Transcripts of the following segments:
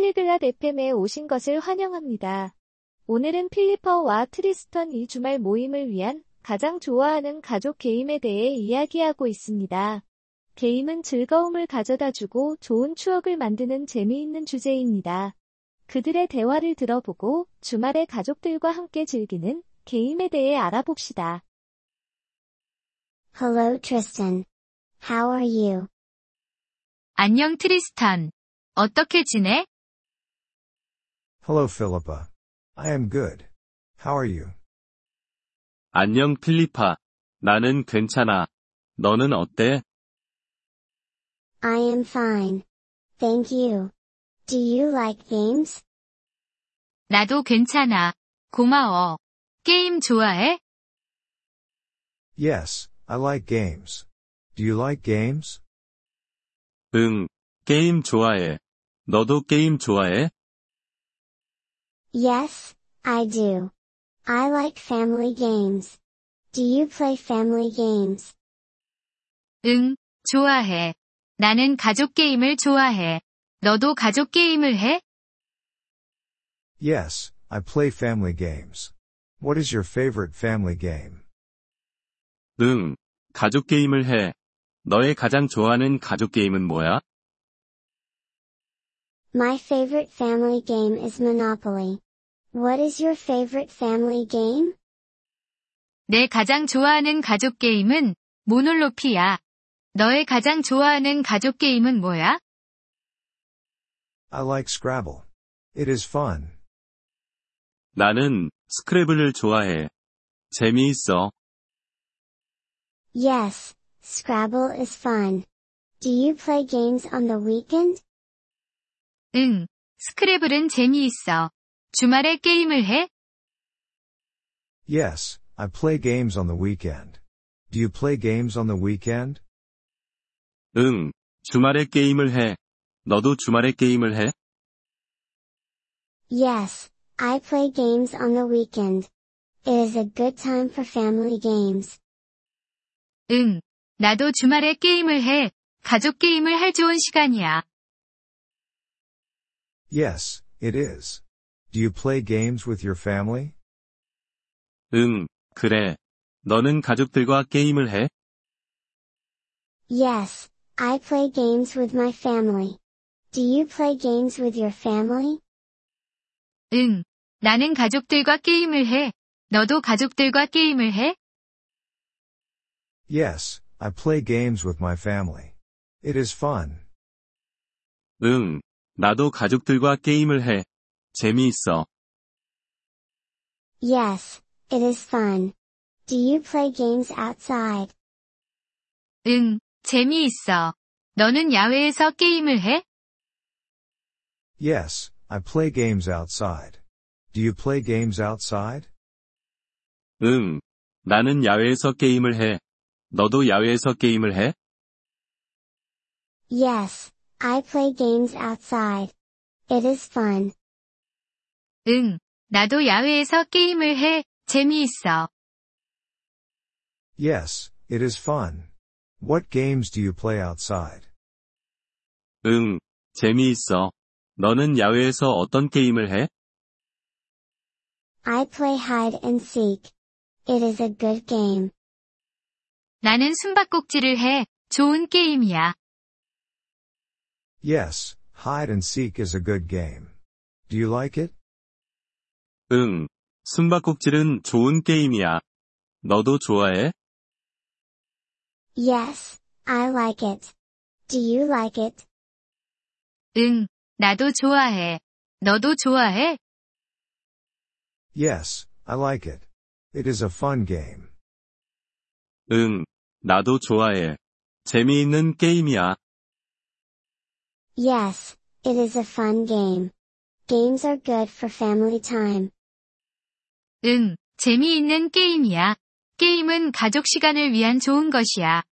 팔리글랏 FM에 오신 것을 환영합니다. 오늘은 필리퍼와 트리스턴 이 주말 모임을 위한 가장 좋아하는 가족 게임에 대해 이야기하고 있습니다. 게임은 즐거움을 가져다 주고 좋은 추억을 만드는 재미있는 주제입니다. 그들의 대화를 들어보고 주말에 가족들과 함께 즐기는 게임에 대해 알아봅시다. Hello Tristan. How are you? 안녕 트리스탄. 어떻게 지내? Hello, Phillipa. I am good. How are you? 안녕, 필리파. 나는 괜찮아. 너는 어때? I am fine. Thank you. Do you like games? 나도 괜찮아. 고마워. 게임 좋아해? Yes, I like games. Do you like games? 응, 게임 좋아해. 너도 게임 좋아해? Yes, I do. I like family games. Do you play family games? 응, 좋아해. 나는 가족 게임을 좋아해. 너도 가족 게임을 해? Yes, I play family games. What is your favorite family game? 응, 가족 게임을 해. 너의 가장 좋아하는 가족 게임은 뭐야? My favorite family game is Monopoly. What is your favorite family game? 내 가장 좋아하는 가족 게임은 모놀로피야. 너의 가장 좋아하는 가족 게임은 뭐야? I like Scrabble. It is fun. 나는 스크래블을 좋아해. 재미있어. Yes, Scrabble is fun. Do you play games on the weekend? 응, 스크래블은 재미있어. 주말에 게임을 해? Yes, I play games on the weekend. Do you play games on the weekend? 응, 주말에 게임을 해. 너도 주말에 게임을 해? Yes, I play games on the weekend. It is a good time for family games. 응, 나도 주말에 게임을 해. 가족 게임을 할 좋은 시간이야. Yes, it is. Do you play games with your family? 응, 그래. 너는 가족들과 게임을 해? Yes, I play games with my family. Do you play games with your family? 응, 나는 가족들과 게임을 해. 너도 가족들과 게임을 해? Yes, I play games with my family. It is fun. 응, 나도 가족들과 게임을 해. 재미있어. Yes, it is fun. Do you play games outside? 응, 재미있어. 너는 야외에서 게임을 해? Yes, I play games outside. Do you play games outside? 응, 나는 야외에서 게임을 해. 너도 야외에서 게임을 해? Yes, I play games outside. It is fun. 응, 나도 야외에서 게임을 해. 재미있어. Yes, it is fun. What games do you play outside? 응, 재미있어. 너는 야외에서 어떤 게임을 해? I play hide and seek. It is a good game. 나는 숨바꼭질을 해. 좋은 게임이야. Yes, hide and seek is a good game. Do you like it? 응, 숨바꼭질은 좋은 게임이야. 너도 좋아해? Yes, I like it. Do you like it? 응, 나도 좋아해. 너도 좋아해? Yes, I like it. It is a fun game. 응, 나도 좋아해. 재미있는 게임이야. Yes, it is a fun game. Games are good for family time. 응, 재미있는 게임이야. 게임은 가족 시간을 위한 좋은 것이야.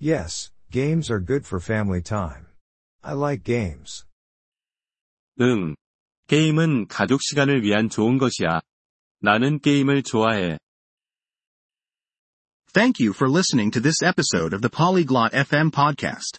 Yes, games are good for family time. I like games. 응, 게임은 가족 시간을 위한 좋은 것이야. 나는 게임을 좋아해. Thank you for listening to this episode of the Polyglot FM podcast.